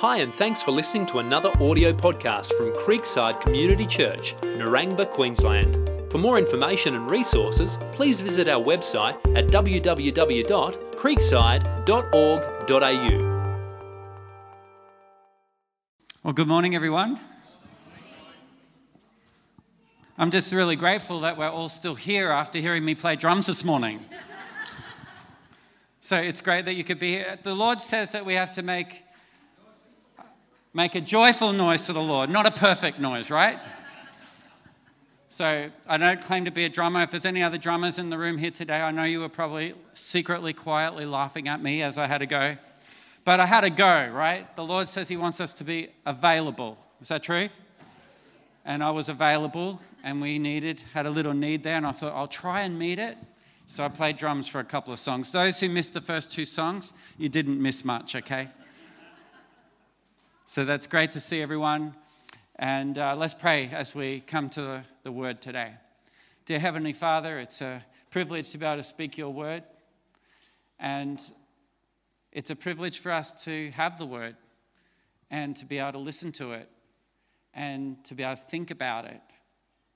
Hi, and thanks for listening to another audio podcast from Creekside Community Church, Narangba, Queensland. For more information and resources, please visit our website at www.creekside.org.au. Well, good morning, everyone. I'm just really grateful that we're all still here after hearing me play drums this morning. so it's great that you could be here. The Lord says that we have to make, make a joyful noise to the Lord, not a perfect noise, right? So I don't claim to be a drummer. If there's any other drummers in the room here today, I know you were probably secretly, quietly laughing at me as I had to go. But I had to go, right? The Lord says He wants us to be available. Is that true? And I was available, and we needed, had a little need there, and I thought, I'll try and meet it. So I played drums for a couple of songs. Those who missed the first two songs, you didn't miss much, okay? So that's great to see everyone. And uh, let's pray as we come to the, the word today. Dear Heavenly Father, it's a privilege to be able to speak your word. And it's a privilege for us to have the word and to be able to listen to it and to be able to think about it.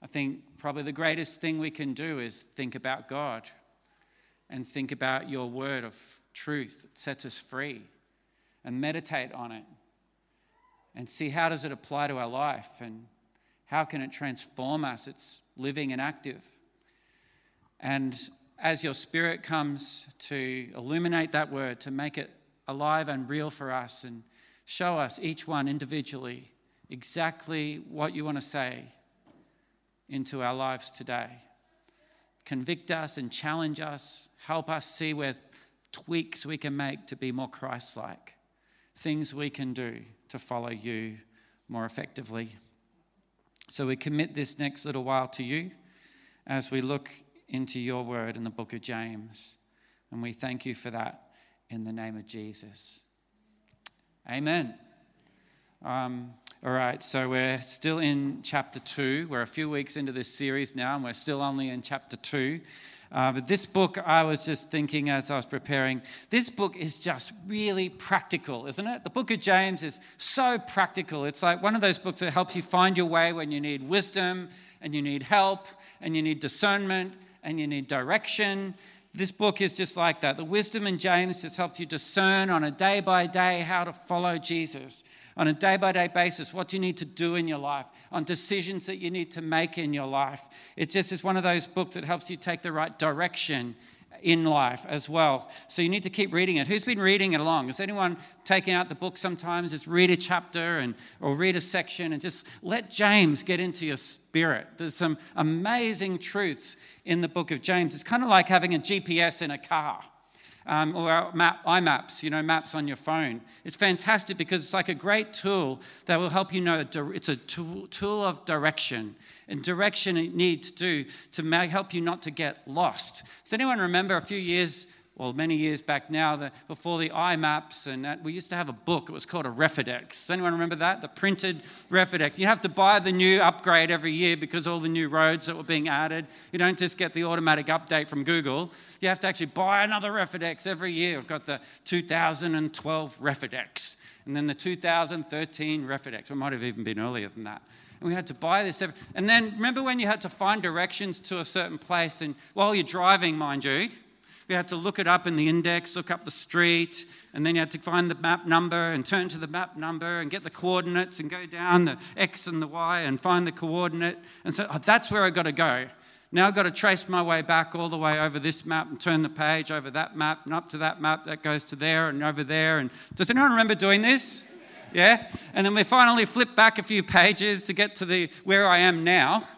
I think probably the greatest thing we can do is think about God and think about your word of truth that sets us free and meditate on it and see how does it apply to our life and how can it transform us? It's living and active. And as your spirit comes to illuminate that word to make it alive and real for us and show us each one individually exactly what you want to say into our lives today. Convict us and challenge us. Help us see where tweaks we can make to be more christ-like things we can do to follow you more effectively. So we commit this next little while to you as we look into your word in the book of James. And we thank you for that in the name of Jesus. Amen. Um, all right, so we're still in chapter two. We're a few weeks into this series now, and we're still only in chapter two. Uh, but this book, I was just thinking as I was preparing, this book is just really practical, isn't it? The book of James is so practical. It's like one of those books that helps you find your way when you need wisdom and you need help and you need discernment and you need direction. This book is just like that. The wisdom in James just helps you discern on a day by day how to follow Jesus on a day by day basis, what you need to do in your life, on decisions that you need to make in your life. It just is one of those books that helps you take the right direction in life as well. So you need to keep reading it. Who's been reading it along? Is anyone taking out the book sometimes? Just read a chapter and or read a section and just let James get into your spirit. There's some amazing truths in the book of James. It's kind of like having a GPS in a car um, or map, iMaps, you know, maps on your phone. It's fantastic because it's like a great tool that will help you know it's a tool, tool of direction and direction you need to do to help you not to get lost. Does anyone remember a few years well, many years back now, the, before the iMaps, and that, we used to have a book. It was called a Refidex. Does anyone remember that? The printed Refidex. You have to buy the new upgrade every year because all the new roads that were being added. You don't just get the automatic update from Google. You have to actually buy another Refidex every year. I've got the 2012 Refidex, and then the 2013 Refidex. It might have even been earlier than that and we had to buy this. And then remember when you had to find directions to a certain place, and while you're driving, mind you, you had to look it up in the index, look up the street, and then you had to find the map number and turn to the map number and get the coordinates and go down the X and the Y and find the coordinate. And so oh, that's where I got to go. Now I've got to trace my way back all the way over this map and turn the page over that map and up to that map that goes to there and over there. And does anyone remember doing this? Yeah? And then we finally flip back a few pages to get to the where I am now.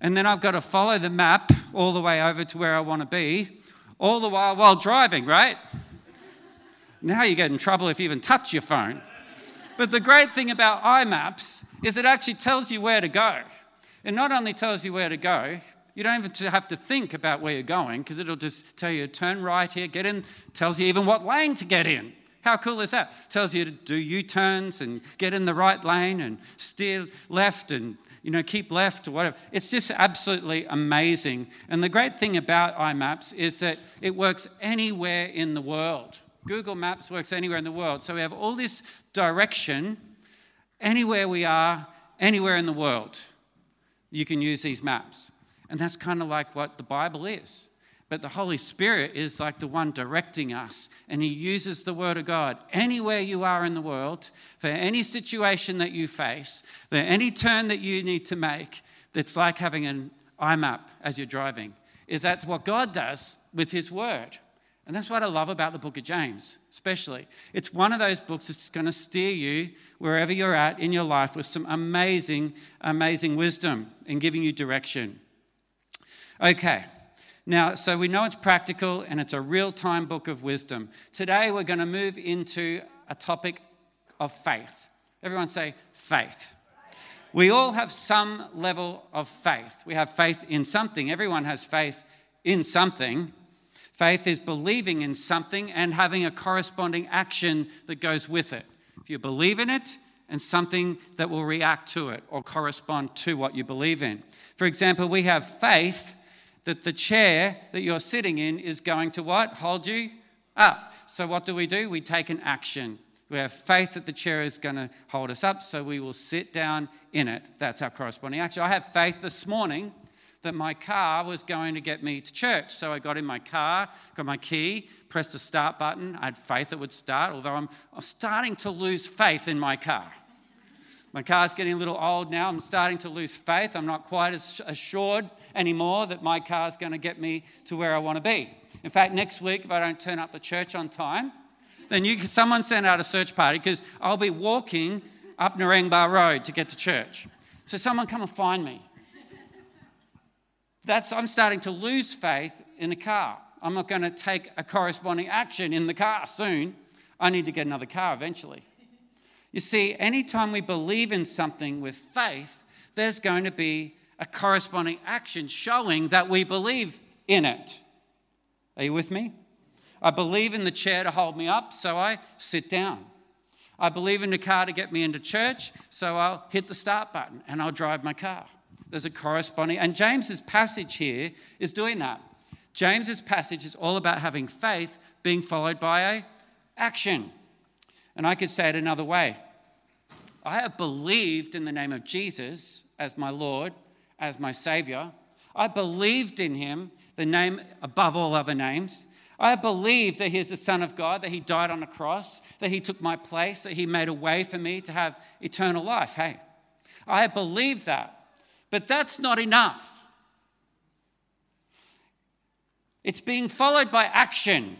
And then I've got to follow the map all the way over to where I want to be all the while while driving, right? Now you get in trouble if you even touch your phone. But the great thing about iMaps is it actually tells you where to go. It not only tells you where to go, you don't even have to think about where you're going because it'll just tell you turn right here, get in, tells you even what lane to get in. How cool is that? Tells you to do U turns and get in the right lane and steer left and you know, keep left or whatever. It's just absolutely amazing. And the great thing about iMaps is that it works anywhere in the world. Google Maps works anywhere in the world. So we have all this direction anywhere we are, anywhere in the world. You can use these maps. And that's kind of like what the Bible is. But the Holy Spirit is like the one directing us, and He uses the Word of God anywhere you are in the world, for any situation that you face, for any turn that you need to make, that's like having an IMAP as you're driving. Is that's what God does with His Word. And that's what I love about the book of James, especially. It's one of those books that's going to steer you wherever you're at in your life with some amazing, amazing wisdom and giving you direction. Okay. Now, so we know it's practical and it's a real time book of wisdom. Today, we're going to move into a topic of faith. Everyone say faith. We all have some level of faith. We have faith in something. Everyone has faith in something. Faith is believing in something and having a corresponding action that goes with it. If you believe in it, and something that will react to it or correspond to what you believe in. For example, we have faith that the chair that you're sitting in is going to what? Hold you up. So what do we do? We take an action. We have faith that the chair is going to hold us up, so we will sit down in it. That's our corresponding action. I have faith this morning that my car was going to get me to church. So I got in my car, got my key, pressed the start button. I had faith it would start, although I'm, I'm starting to lose faith in my car. My car's getting a little old now. I'm starting to lose faith. I'm not quite as assured anymore that my car's going to get me to where I want to be. In fact, next week, if I don't turn up to church on time, then you, someone send out a search party because I'll be walking up Narangba Road to get to church. So someone come and find me. That's, I'm starting to lose faith in the car. I'm not going to take a corresponding action in the car soon. I need to get another car eventually. You see, anytime we believe in something with faith, there's going to be a corresponding action showing that we believe in it. Are you with me? I believe in the chair to hold me up, so I sit down. I believe in the car to get me into church, so I'll hit the start button and I'll drive my car. There's a corresponding, and James's passage here is doing that. James's passage is all about having faith being followed by a action. And I could say it another way I have believed in the name of Jesus as my Lord, as my Savior. I believed in Him, the name above all other names. I believe that He is the Son of God, that He died on the cross, that He took my place, that He made a way for me to have eternal life. Hey, I believe that. But that's not enough. It's being followed by action.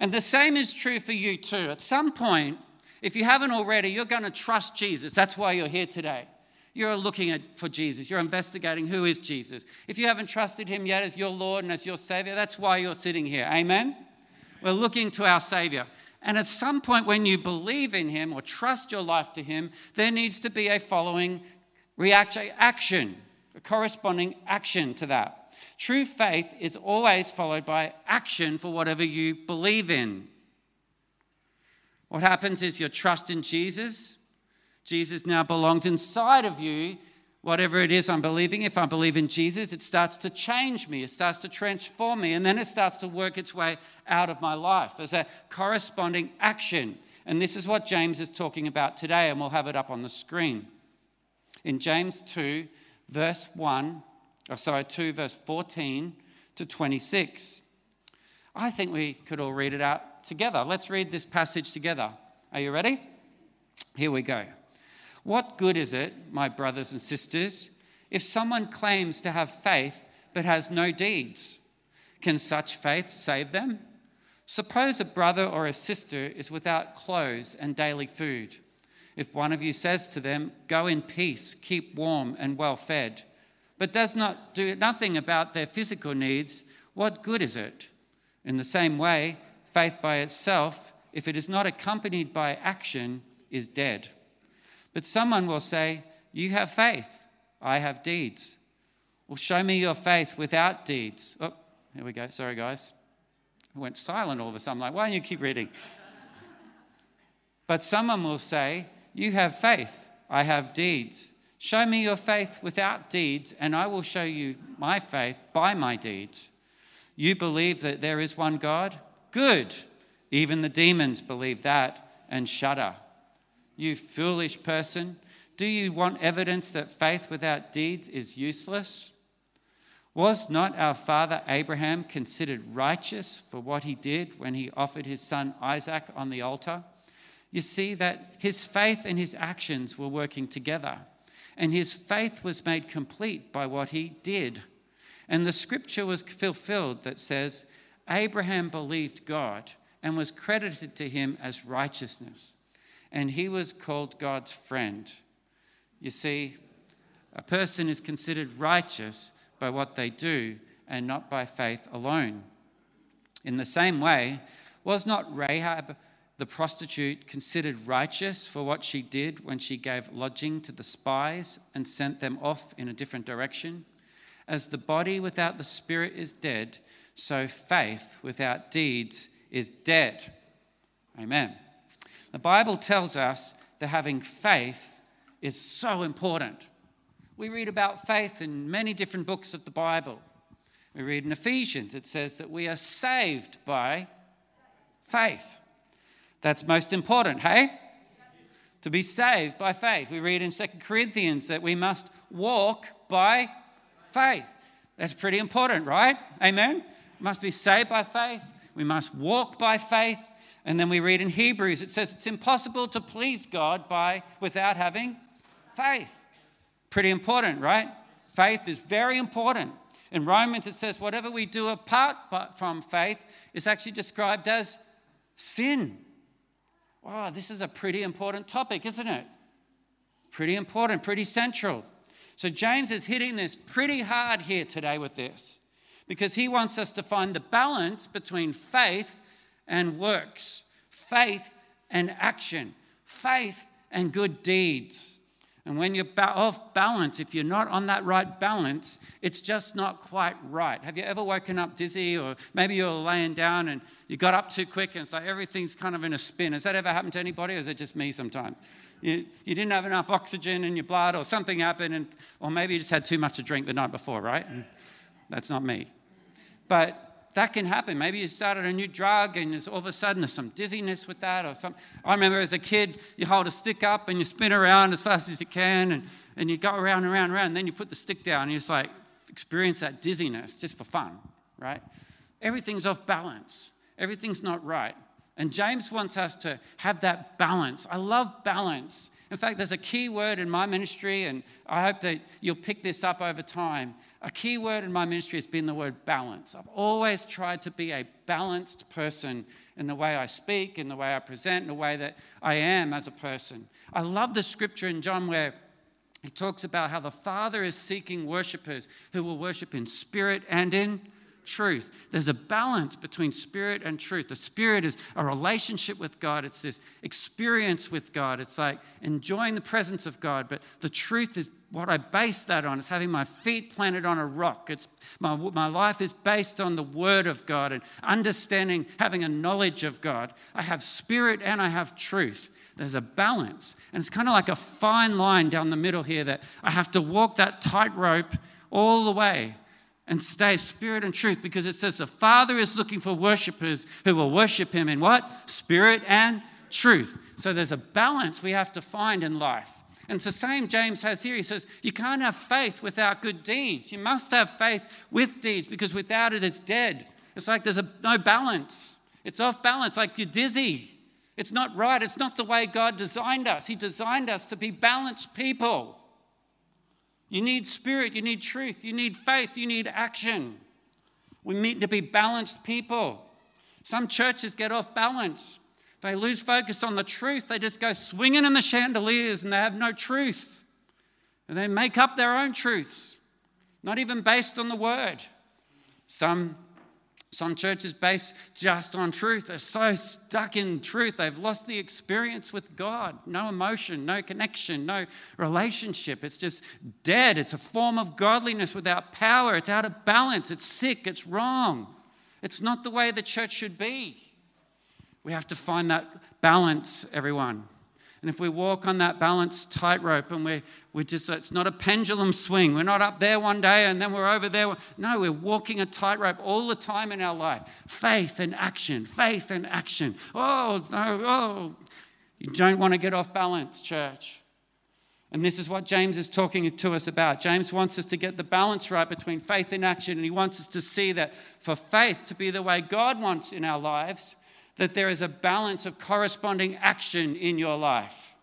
And the same is true for you too. At some point, if you haven't already, you're going to trust Jesus. That's why you're here today. You're looking at, for Jesus. You're investigating who is Jesus. If you haven't trusted him yet as your Lord and as your Savior, that's why you're sitting here. Amen? We're looking to our Savior. And at some point, when you believe in him or trust your life to him, there needs to be a following reaction, a corresponding action to that. True faith is always followed by action for whatever you believe in. What happens is your trust in Jesus. Jesus now belongs inside of you. Whatever it is I'm believing, if I believe in Jesus, it starts to change me, it starts to transform me, and then it starts to work its way out of my life as a corresponding action. And this is what James is talking about today, and we'll have it up on the screen. In James 2, verse 1, Oh, sorry, 2, verse 14 to 26. I think we could all read it out together. Let's read this passage together. Are you ready? Here we go. What good is it, my brothers and sisters, if someone claims to have faith but has no deeds? Can such faith save them? Suppose a brother or a sister is without clothes and daily food. If one of you says to them, Go in peace, keep warm and well fed, but does not do nothing about their physical needs, what good is it? In the same way, faith by itself, if it is not accompanied by action, is dead. But someone will say, You have faith, I have deeds. Well, show me your faith without deeds. Oh, here we go. Sorry, guys. I went silent all of a sudden. I'm like, why don't you keep reading? but someone will say, You have faith, I have deeds. Show me your faith without deeds, and I will show you my faith by my deeds. You believe that there is one God? Good. Even the demons believe that and shudder. You foolish person, do you want evidence that faith without deeds is useless? Was not our father Abraham considered righteous for what he did when he offered his son Isaac on the altar? You see that his faith and his actions were working together, and his faith was made complete by what he did. And the scripture was fulfilled that says, Abraham believed God and was credited to him as righteousness, and he was called God's friend. You see, a person is considered righteous by what they do and not by faith alone. In the same way, was not Rahab the prostitute considered righteous for what she did when she gave lodging to the spies and sent them off in a different direction? As the body without the spirit is dead, so faith without deeds is dead. Amen. The Bible tells us that having faith is so important. We read about faith in many different books of the Bible. We read in Ephesians, it says that we are saved by faith. That's most important, hey? To be saved by faith. We read in Second Corinthians that we must walk by faith. That's pretty important, right? Amen? We must be saved by faith. We must walk by faith. And then we read in Hebrews, it says it's impossible to please God by without having faith. Pretty important, right? Faith is very important. In Romans, it says whatever we do apart from faith is actually described as sin. Wow, this is a pretty important topic, isn't it? Pretty important, pretty central. So, James is hitting this pretty hard here today with this because he wants us to find the balance between faith and works, faith and action, faith and good deeds. And when you're off balance, if you're not on that right balance, it's just not quite right. Have you ever woken up dizzy, or maybe you're laying down and you got up too quick and it's like everything's kind of in a spin? Has that ever happened to anybody, or is it just me sometimes? You, you didn't have enough oxygen in your blood, or something happened, and, or maybe you just had too much to drink the night before, right? Mm. That's not me. But that can happen. Maybe you started a new drug and all of a sudden there's some dizziness with that or something. I remember as a kid, you hold a stick up and you spin around as fast as you can and, and you go around and around and around. And then you put the stick down and you just like experience that dizziness just for fun, right? Everything's off balance. Everything's not right. And James wants us to have that balance. I love balance. In fact, there's a key word in my ministry, and I hope that you'll pick this up over time. A key word in my ministry has been the word balance. I've always tried to be a balanced person in the way I speak, in the way I present, in the way that I am as a person. I love the scripture in John where he talks about how the Father is seeking worshippers who will worship in spirit and in truth. There's a balance between spirit and truth. The spirit is a relationship with God, it's this experience with God. It's like enjoying the presence of God. But the truth is what I base that on. It's having my feet planted on a rock. It's my, my life is based on the word of God and understanding, having a knowledge of God. I have spirit and I have truth. There's a balance. And it's kind of like a fine line down the middle here that I have to walk that tightrope all the way and stay spirit and truth because it says the Father is looking for worshipers who will worship Him in what? Spirit and truth. So there's a balance we have to find in life. And it's the same James has here. He says, You can't have faith without good deeds. You must have faith with deeds because without it, it's dead. It's like there's a, no balance. It's off balance, like you're dizzy. It's not right. It's not the way God designed us. He designed us to be balanced people. You need spirit, you need truth, you need faith, you need action. We need to be balanced people. Some churches get off balance. They lose focus on the truth. They just go swinging in the chandeliers and they have no truth. And they make up their own truths, not even based on the word. Some some churches base just on truth. They're so stuck in truth, they've lost the experience with God. No emotion, no connection, no relationship. It's just dead. It's a form of godliness without power. It's out of balance. It's sick. It's wrong. It's not the way the church should be. We have to find that balance, everyone. And if we walk on that balanced tightrope and we're, we're just, it's not a pendulum swing. We're not up there one day and then we're over there. No, we're walking a tightrope all the time in our life. Faith and action, faith and action. Oh, no, oh. You don't want to get off balance, church. And this is what James is talking to us about. James wants us to get the balance right between faith and action, and he wants us to see that for faith to be the way God wants in our lives, that there is a balance of corresponding action in your life.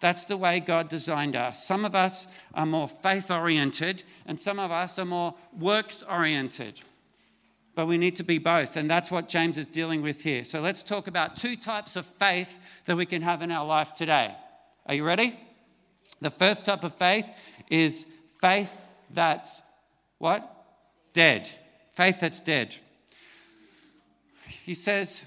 That's the way God designed us. Some of us are more faith oriented, and some of us are more works oriented. But we need to be both, and that's what James is dealing with here. So let's talk about two types of faith that we can have in our life today. Are you ready? The first type of faith is faith that's what? Dead. Faith that's dead. He says,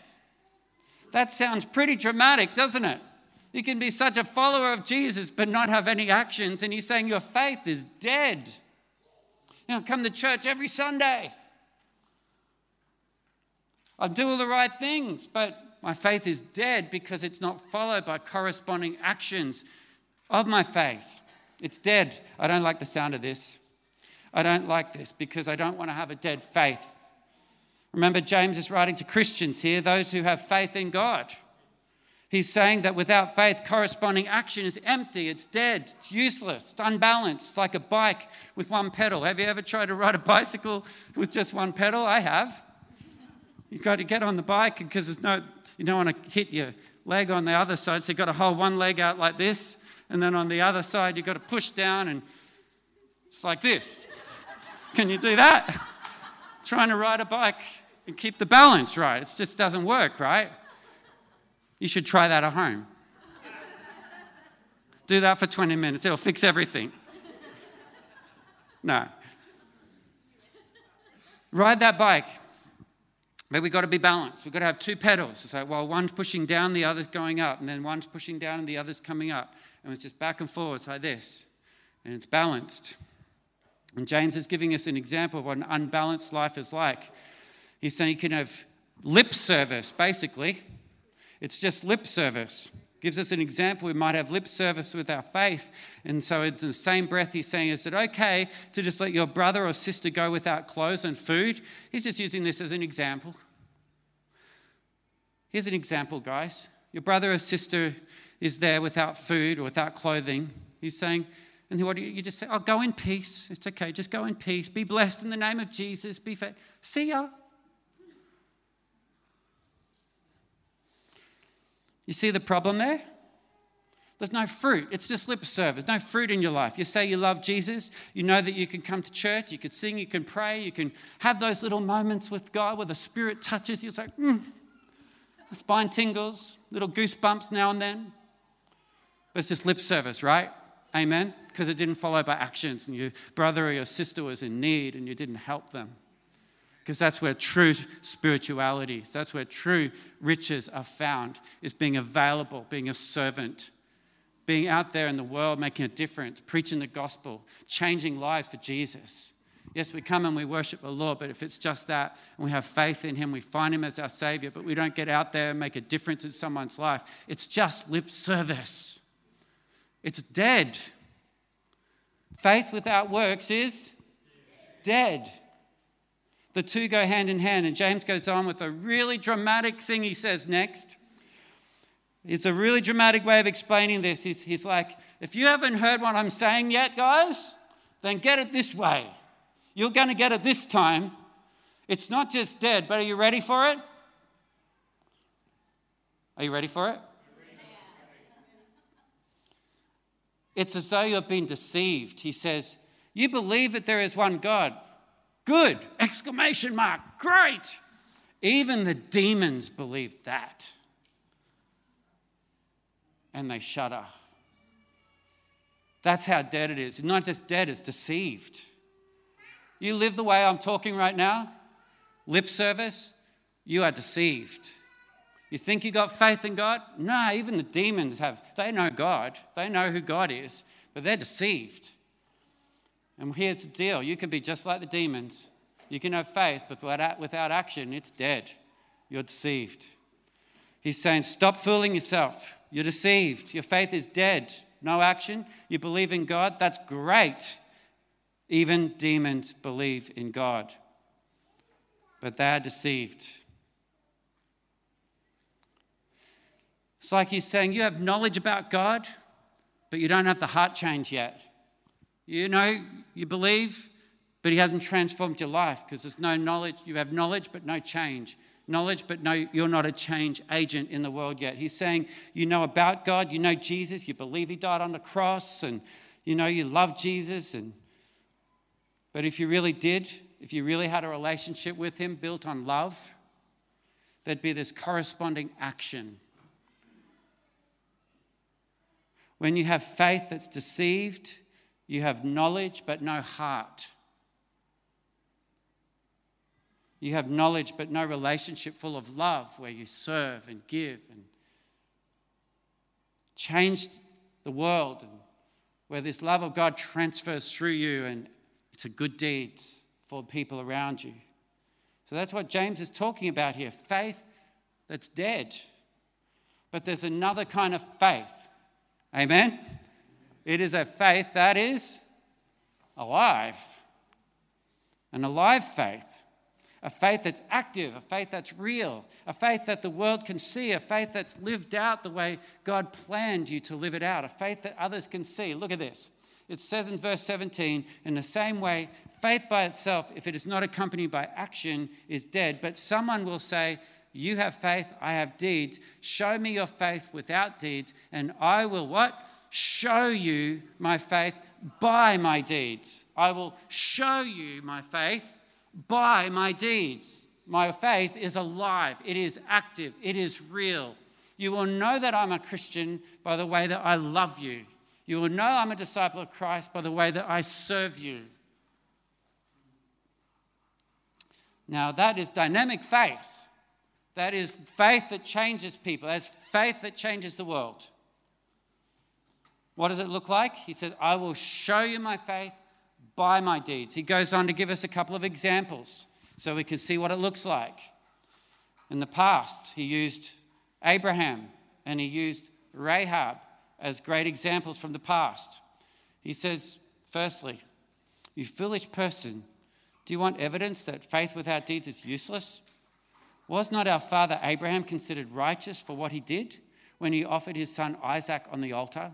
That sounds pretty dramatic, doesn't it? You can be such a follower of Jesus but not have any actions, and he's saying your faith is dead. You know, come to church every Sunday. I do all the right things, but my faith is dead because it's not followed by corresponding actions of my faith. It's dead. I don't like the sound of this. I don't like this because I don't want to have a dead faith. Remember, James is writing to Christians here, those who have faith in God. He's saying that without faith, corresponding action is empty, it's dead, it's useless, it's unbalanced. It's like a bike with one pedal. Have you ever tried to ride a bicycle with just one pedal? I have. You've got to get on the bike because there's no, you don't want to hit your leg on the other side. So you've got to hold one leg out like this. And then on the other side, you've got to push down and it's like this. Can you do that? Trying to ride a bike and keep the balance right. It just doesn't work, right? You should try that at home. Do that for 20 minutes, it'll fix everything. No. Ride that bike. But we've got to be balanced. We've got to have two pedals. It's like, well, one's pushing down, the other's going up, and then one's pushing down and the other's coming up. And it's just back and forwards like this. And it's balanced. And James is giving us an example of what an unbalanced life is like. He's saying you can have lip service, basically. It's just lip service. Gives us an example. We might have lip service with our faith. And so, in the same breath, he's saying, Is it okay to just let your brother or sister go without clothes and food? He's just using this as an example. Here's an example, guys. Your brother or sister is there without food or without clothing. He's saying, and what do you, just say, Oh, go in peace. It's okay. Just go in peace. Be blessed in the name of Jesus. Be fed. See ya. You see the problem there? There's no fruit. It's just lip service. No fruit in your life. You say you love Jesus. You know that you can come to church. You can sing. You can pray. You can have those little moments with God where the Spirit touches you. It's like, mm. spine tingles, little goosebumps now and then. But it's just lip service, right? Amen? Because it didn't follow by actions and your brother or your sister was in need and you didn't help them because that's where true spirituality, that's where true riches are found, is being available, being a servant, being out there in the world, making a difference, preaching the gospel, changing lives for Jesus. Yes, we come and we worship the Lord, but if it's just that and we have faith in Him, we find Him as our Savior, but we don't get out there and make a difference in someone's life, it's just lip service. It's dead. Faith without works is dead. The two go hand in hand. And James goes on with a really dramatic thing he says next. It's a really dramatic way of explaining this. He's, he's like, if you haven't heard what I'm saying yet, guys, then get it this way. You're going to get it this time. It's not just dead, but are you ready for it? Are you ready for it? It's as though you've been deceived. He says, You believe that there is one God. Good! Exclamation mark. Great! Even the demons believed that. And they shudder. That's how dead it is. Not just dead, it's deceived. You live the way I'm talking right now, lip service, you are deceived. You think you got faith in God? No, even the demons have. They know God, they know who God is, but they're deceived. And here's the deal you can be just like the demons. You can have faith, but without action, it's dead. You're deceived. He's saying, Stop fooling yourself. You're deceived. Your faith is dead. No action. You believe in God. That's great. Even demons believe in God, but they're deceived. It's like he's saying, You have knowledge about God, but you don't have the heart change yet. You know, you believe, but he hasn't transformed your life because there's no knowledge. You have knowledge, but no change knowledge, but no, you're not a change agent in the world yet. He's saying you know about God, you know Jesus, you believe he died on the cross, and you know you love Jesus. And but if you really did, if you really had a relationship with him built on love, there'd be this corresponding action. When you have faith that's deceived, you have knowledge but no heart. You have knowledge but no relationship full of love where you serve and give and change the world and where this love of God transfers through you and it's a good deed for the people around you. So that's what James is talking about here faith that's dead. But there's another kind of faith. Amen? It is a faith that is alive. An alive faith a faith that's active, a faith that's real, a faith that the world can see, a faith that's lived out the way God planned you to live it out, a faith that others can see. Look at this. It says in verse 17, in the same way, faith by itself, if it is not accompanied by action, is dead. But someone will say, You have faith, I have deeds. Show me your faith without deeds, and I will what? Show you my faith by my deeds. I will show you my faith by my deeds. My faith is alive, it is active, it is real. You will know that I'm a Christian by the way that I love you. You will know I'm a disciple of Christ by the way that I serve you. Now, that is dynamic faith. That is faith that changes people. That's faith that changes the world. What does it look like? He said, I will show you my faith by my deeds. He goes on to give us a couple of examples so we can see what it looks like. In the past, he used Abraham and he used Rahab as great examples from the past. He says, firstly, you foolish person, do you want evidence that faith without deeds is useless? Was not our father Abraham considered righteous for what he did when he offered his son Isaac on the altar?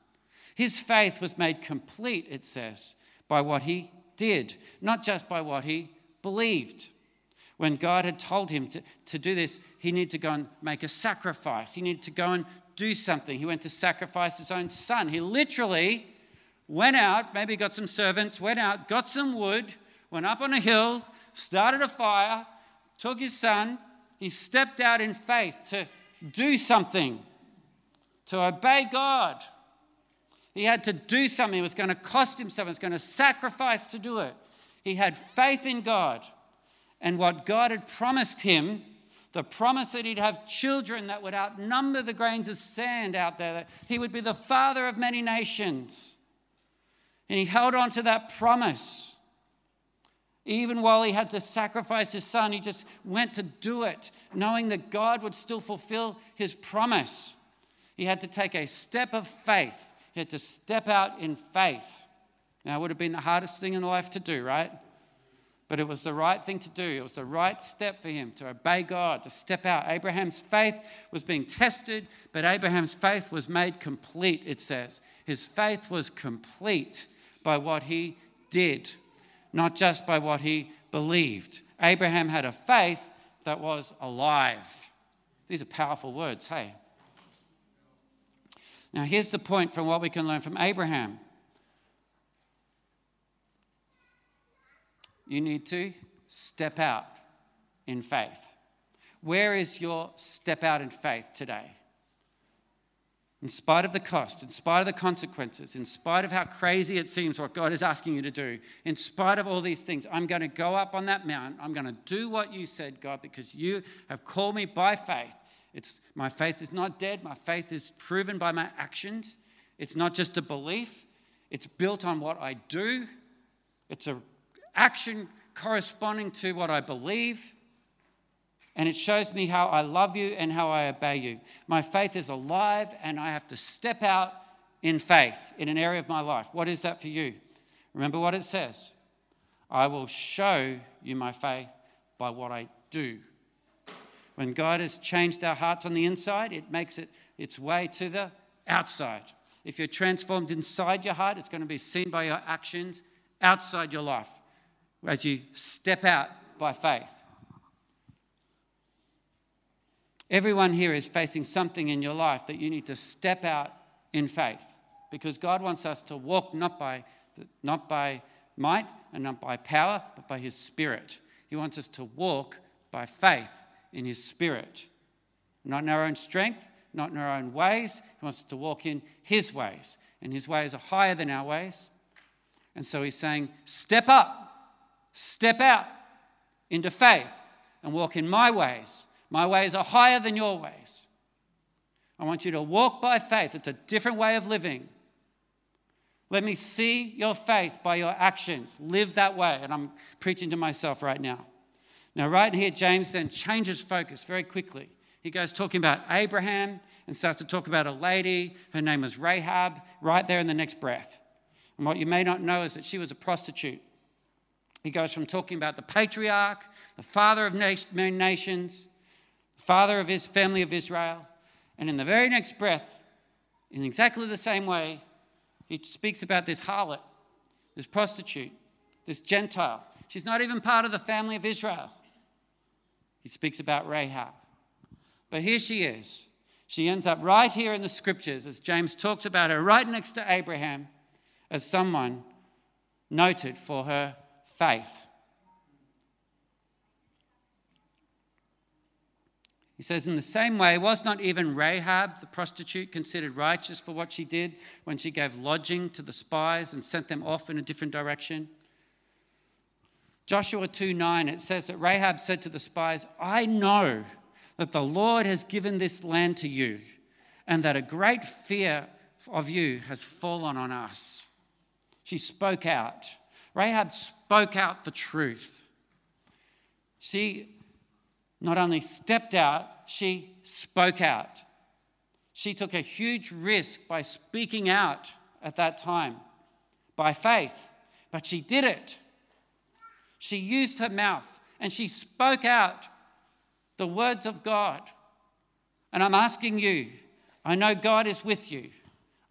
his faith was made complete it says by what he did, not just by what he believed. When God had told him to, to do this, he needed to go and make a sacrifice. He needed to go and do something. He went to sacrifice his own son. He literally went out, maybe got some servants, went out, got some wood, went up on a hill, started a fire, took his son. He stepped out in faith to do something, to obey God. He had to do something. It was going to cost him something. It was going to sacrifice to do it. He had faith in God. And what God had promised him, the promise that he'd have children that would outnumber the grains of sand out there, that he would be the father of many nations. And he held on to that promise. Even while he had to sacrifice his son, he just went to do it, knowing that God would still fulfill his promise. He had to take a step of faith he had to step out in faith. Now, it would have been the hardest thing in life to do, right? But it was the right thing to do. It was the right step for him to obey God, to step out. Abraham's faith was being tested, but Abraham's faith was made complete, it says. His faith was complete by what he did, not just by what he believed. Abraham had a faith that was alive. These are powerful words, hey? Now, here's the point from what we can learn from Abraham you need to step out in faith. Where is your step out in faith today? In spite of the cost, in spite of the consequences, in spite of how crazy it seems what God is asking you to do, in spite of all these things, I'm going to go up on that mountain. I'm going to do what you said, God, because you have called me by faith. It's, my faith is not dead. My faith is proven by my actions. It's not just a belief, it's built on what I do. It's an action corresponding to what I believe. And it shows me how I love you and how I obey you. My faith is alive, and I have to step out in faith in an area of my life. What is that for you? Remember what it says I will show you my faith by what I do. When God has changed our hearts on the inside, it makes it its way to the outside. If you're transformed inside your heart, it's going to be seen by your actions outside your life as you step out by faith. Everyone here is facing something in your life that you need to step out in faith because God wants us to walk not by, not by might and not by power, but by His Spirit. He wants us to walk by faith in His Spirit, not in our own strength, not in our own ways. He wants us to walk in His ways, and His ways are higher than our ways. And so He's saying, Step up Step out into faith and walk in my ways. My ways are higher than your ways. I want you to walk by faith. It's a different way of living. Let me see your faith by your actions. Live that way. And I'm preaching to myself right now. Now, right here, James then changes focus very quickly. He goes talking about Abraham and starts to talk about a lady. Her name was Rahab, right there in the next breath. And what you may not know is that she was a prostitute. He goes from talking about the patriarch, the father of many nations, the father of his family of Israel, and in the very next breath, in exactly the same way, he speaks about this harlot, this prostitute, this Gentile. She's not even part of the family of Israel. He speaks about Rahab. But here she is. She ends up right here in the scriptures as James talks about her, right next to Abraham, as someone noted for her faith. He says, In the same way, was not even Rahab the prostitute considered righteous for what she did when she gave lodging to the spies and sent them off in a different direction? Joshua 2 9, it says that Rahab said to the spies, I know that the Lord has given this land to you, and that a great fear of you has fallen on us. She spoke out. Rahab spoke out the truth. She not only stepped out, she spoke out. She took a huge risk by speaking out at that time by faith, but she did it. She used her mouth and she spoke out the words of God. And I'm asking you, I know God is with you.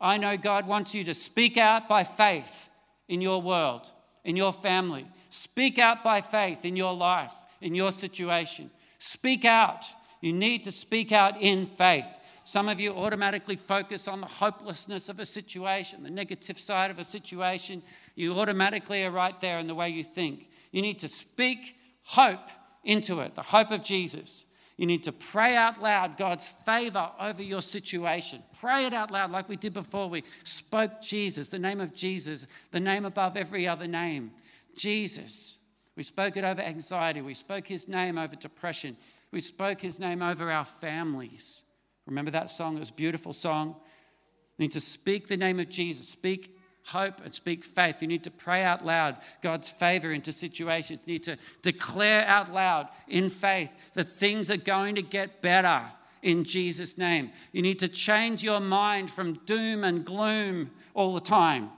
I know God wants you to speak out by faith in your world in your family. Speak out by faith in your life, in your situation. Speak out. You need to speak out in faith. Some of you automatically focus on the hopelessness of a situation, the negative side of a situation. You automatically are right there in the way you think. You need to speak hope into it, the hope of Jesus. You need to pray out loud God's favor over your situation. Pray it out loud, like we did before. We spoke Jesus, the name of Jesus, the name above every other name. Jesus. We spoke it over anxiety. We spoke his name over depression. We spoke his name over our families. Remember that song? It was a beautiful song. You need to speak the name of Jesus. Speak hope and speak faith. You need to pray out loud God's favor into situations. You need to declare out loud in faith that things are going to get better in Jesus' name. You need to change your mind from doom and gloom all the time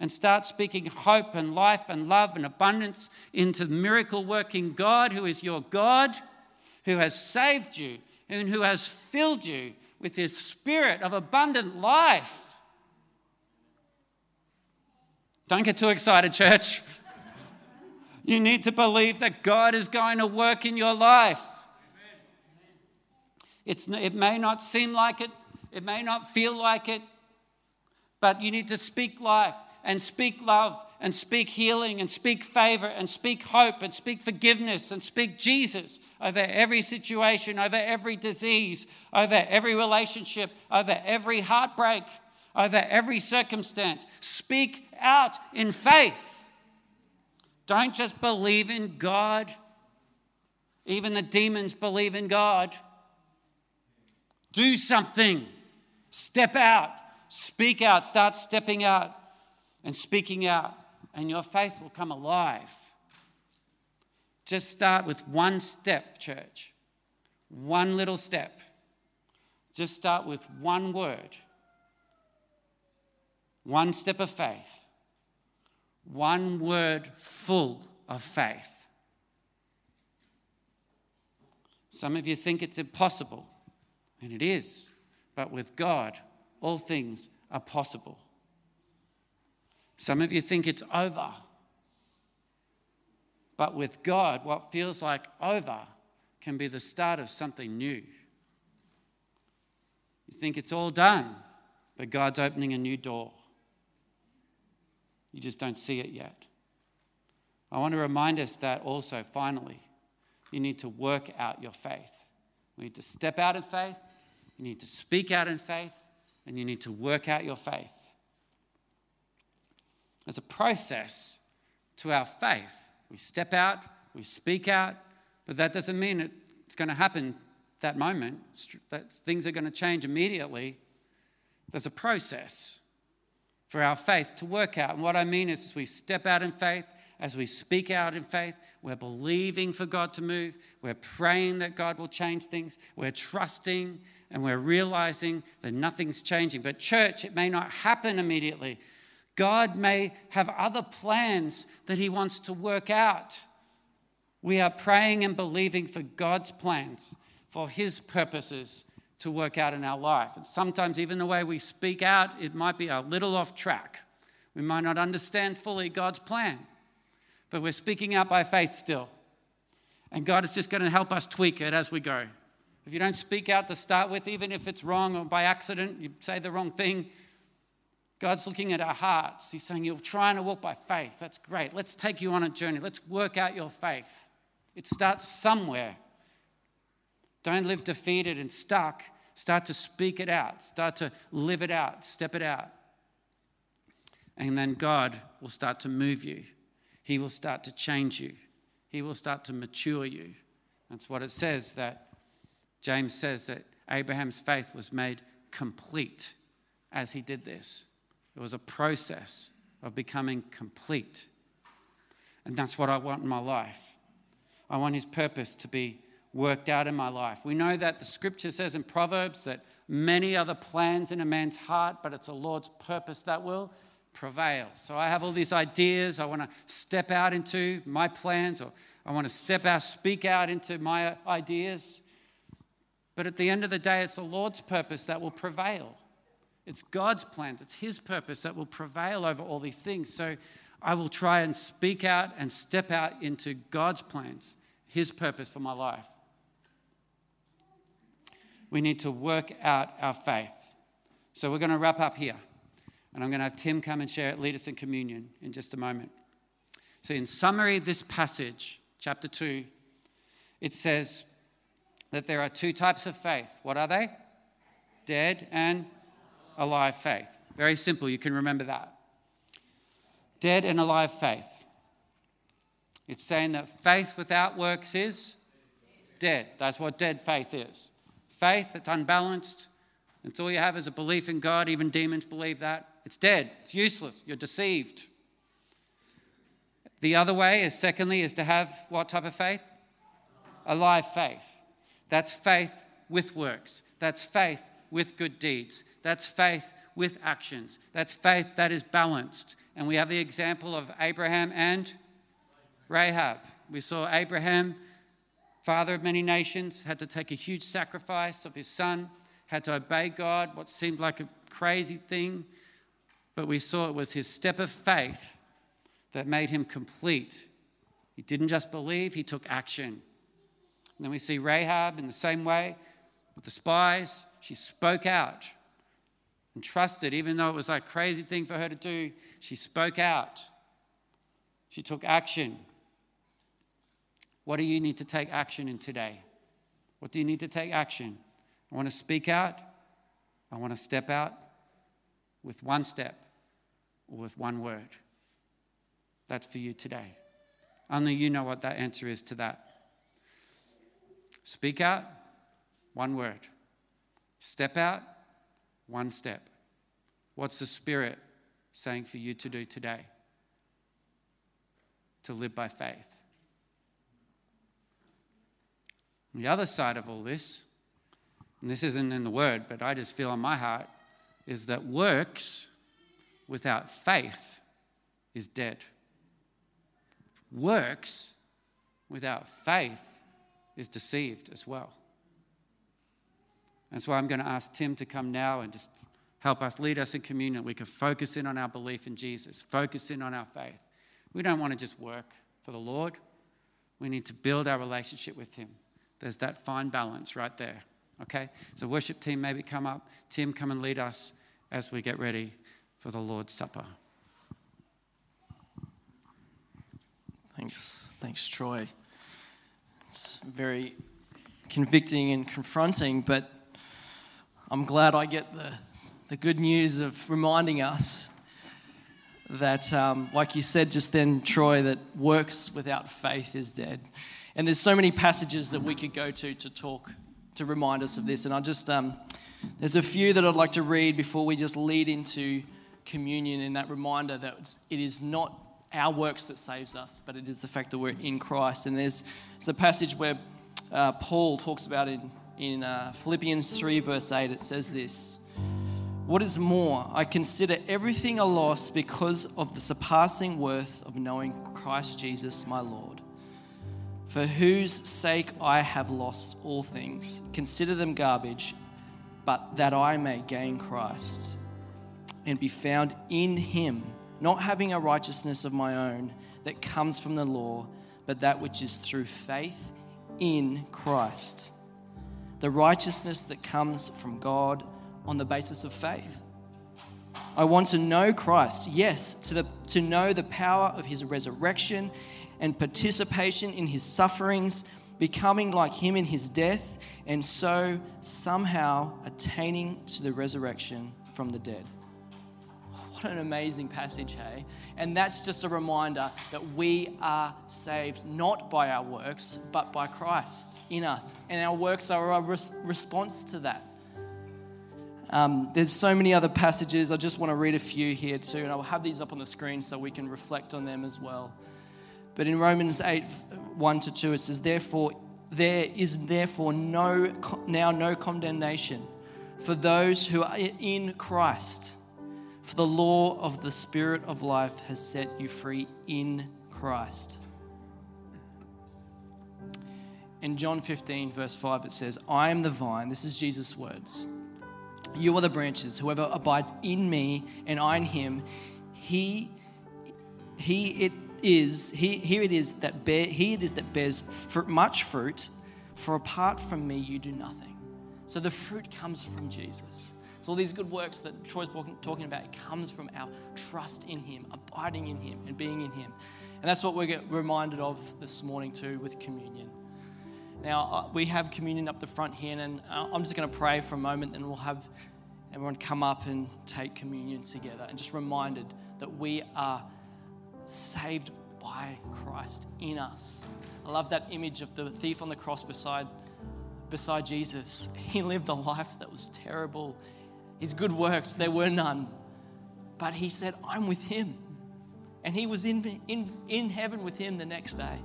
and start speaking hope and life and love and abundance into miracle working God who is your God, who has saved you and who has filled you with his spirit of abundant life. Don't get too excited, church. You need to believe that God is going to work in your life. It's, it may not seem like it, it may not feel like it, but you need to speak life and speak love and speak healing and speak favor and speak hope and speak forgiveness and speak Jesus over every situation, over every disease, over every relationship, over every heartbreak, over every circumstance. Speak out in faith. Don't just believe in God. Even the demons believe in God. Do something. Step out. Speak out. Start stepping out and speaking out, and your faith will come alive. Just start with one step, church. One little step. Just start with one word. One step of faith one word full of faith. Some of you think it's impossible, and it is, but with God, all things are possible. Some of you think it's over, but with God, what feels like over can be the start of something new. You think it's all done, but God's opening a new door. You just don't see it yet. I want to remind us that also, finally, you need to work out your faith. You need to step out in faith, you need to speak out in faith, and you need to work out your faith. There's a process to our faith. We step out, we speak out, but that doesn't mean it's going to happen that moment, that things are going to change immediately. There's a process for our faith to work out. And what I mean is, as we step out in faith, as we speak out in faith, we're believing for God to move. We're praying that God will change things. We're trusting and we're realizing that nothing's changing. But, church, it may not happen immediately. God may have other plans that He wants to work out. We are praying and believing for God's plans, for His purposes to work out in our life. And sometimes, even the way we speak out, it might be a little off track. We might not understand fully God's plan, but we're speaking out by faith still. And God is just going to help us tweak it as we go. If you don't speak out to start with, even if it's wrong or by accident, you say the wrong thing, God's looking at our hearts. He's saying, You're trying to walk by faith. That's great. Let's take you on a journey. Let's work out your faith. It starts somewhere. Don't live defeated and stuck. Start to speak it out, start to live it out, step it out. And then God will start to move you. He will start to change you. He will start to mature you. That's what it says that James says that Abraham's faith was made complete as he did this. It was a process of becoming complete. And that's what I want in my life. I want his purpose to be worked out in my life. We know that the scripture says in Proverbs that many are the plans in a man's heart, but it's the Lord's purpose that will prevail. So I have all these ideas I want to step out into my plans, or I want to step out, speak out into my ideas. But at the end of the day, it's the Lord's purpose that will prevail. It's God's plans, it's His purpose that will prevail over all these things. So I will try and speak out and step out into God's plans, His purpose for my life we need to work out our faith. So we're going to wrap up here. And I'm going to have Tim come and share, lead us in communion in just a moment. So, in summary, this passage, chapter 2, it says that there are two types of faith. What are they? Dead and alive faith. Very simple, you can remember that. Dead and alive faith. It's saying that faith without works is dead. That's what dead faith is faith that's unbalanced. It's all you have is a belief in God. Even demons believe that. It's dead. It's useless. You're deceived. The other way is, secondly, is to have what type of faith? Alive faith. That's faith with works. That's faith with good deeds. That's faith with actions. That's faith that is balanced. And we have the example of Abraham and Rahab. We saw Abraham father of many nations, had to take a huge sacrifice of his son, had to obey God, what seemed like a crazy thing. But we saw it was his step of faith that made him complete. He didn't just believe, he took action. And then we see Rahab in the same way with the spies. She spoke out and trusted, even though it was a crazy thing for her to do. She spoke out. She took action. What do you need to take action in today? What do you need to take action? I want to speak out. I want to step out with one step or with one word. That's for you today. Only you know what that answer is to that. Speak out, one word. Step out, one step. What's the Spirit saying for you to do today? To live by faith. On the other side of all this, and this isn't in the word, but I just feel in my heart, is that works without faith is dead. Works without faith is deceived as well. That's why I'm going to ask Tim to come now and just help us lead us in communion. We can focus in on our belief in Jesus, focus in on our faith. We don't want to just work for the Lord, we need to build our relationship with Him. There's that fine balance right there. Okay? So, worship team, maybe come up. Tim, come and lead us as we get ready for the Lord's Supper. Thanks. Thanks, Troy. It's very convicting and confronting, but I'm glad I get the, the good news of reminding us that, um, like you said just then, Troy, that works without faith is dead. And there's so many passages that we could go to to talk to remind us of this. And I just, um, there's a few that I'd like to read before we just lead into communion and that reminder that it is not our works that saves us, but it is the fact that we're in Christ. And there's, there's a passage where uh, Paul talks about in, in uh, Philippians 3, verse 8. It says this What is more, I consider everything a loss because of the surpassing worth of knowing Christ Jesus, my Lord for whose sake I have lost all things. Consider them garbage, but that I may gain Christ and be found in him, not having a righteousness of my own that comes from the law, but that which is through faith in Christ. The righteousness that comes from God on the basis of faith. I want to know Christ, yes, to, the, to know the power of his resurrection and participation in his sufferings, becoming like him in his death, and so somehow attaining to the resurrection from the dead. What an amazing passage, hey? And that's just a reminder that we are saved not by our works, but by Christ in us. And our works are a response to that. Um, there's so many other passages. I just want to read a few here too, and I'll have these up on the screen so we can reflect on them as well. But in Romans 8, 1 to 2, it says, Therefore, there is therefore no now no condemnation for those who are in Christ. For the law of the Spirit of life has set you free in Christ. In John 15, verse 5, it says, I am the vine. This is Jesus' words. You are the branches. Whoever abides in me and I in him, he, he it is he, here it is that bear, here it is that bears much fruit. For apart from me, you do nothing. So the fruit comes from Jesus. So all these good works that Troy's talking about, it comes from our trust in Him, abiding in Him, and being in Him. And that's what we get reminded of this morning too with communion. Now uh, we have communion up the front here, and uh, I'm just going to pray for a moment, and we'll have everyone come up and take communion together, and just reminded that we are saved by Christ in us. I love that image of the thief on the cross beside, beside Jesus. He lived a life that was terrible. His good works, there were none. But he said, I'm with him. And he was in, in, in heaven with him the next day.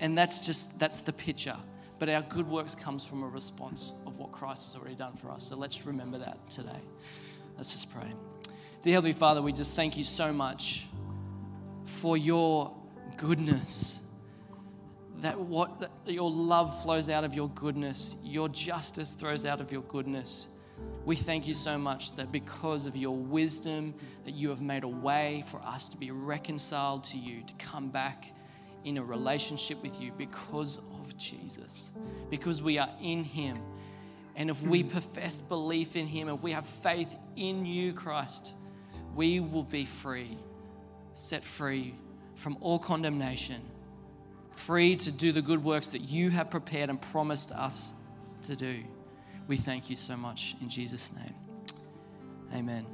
And that's just, that's the picture. But our good works comes from a response of what Christ has already done for us. So let's remember that today. Let's just pray. Dear Heavenly Father, we just thank you so much for your goodness. That what your love flows out of your goodness, your justice throws out of your goodness. We thank you so much that because of your wisdom, that you have made a way for us to be reconciled to you, to come back in a relationship with you because of Jesus, because we are in him. And if we profess belief in him, if we have faith in you, Christ, we will be free, set free from all condemnation, free to do the good works that you have prepared and promised us to do. We thank you so much in Jesus' name. Amen.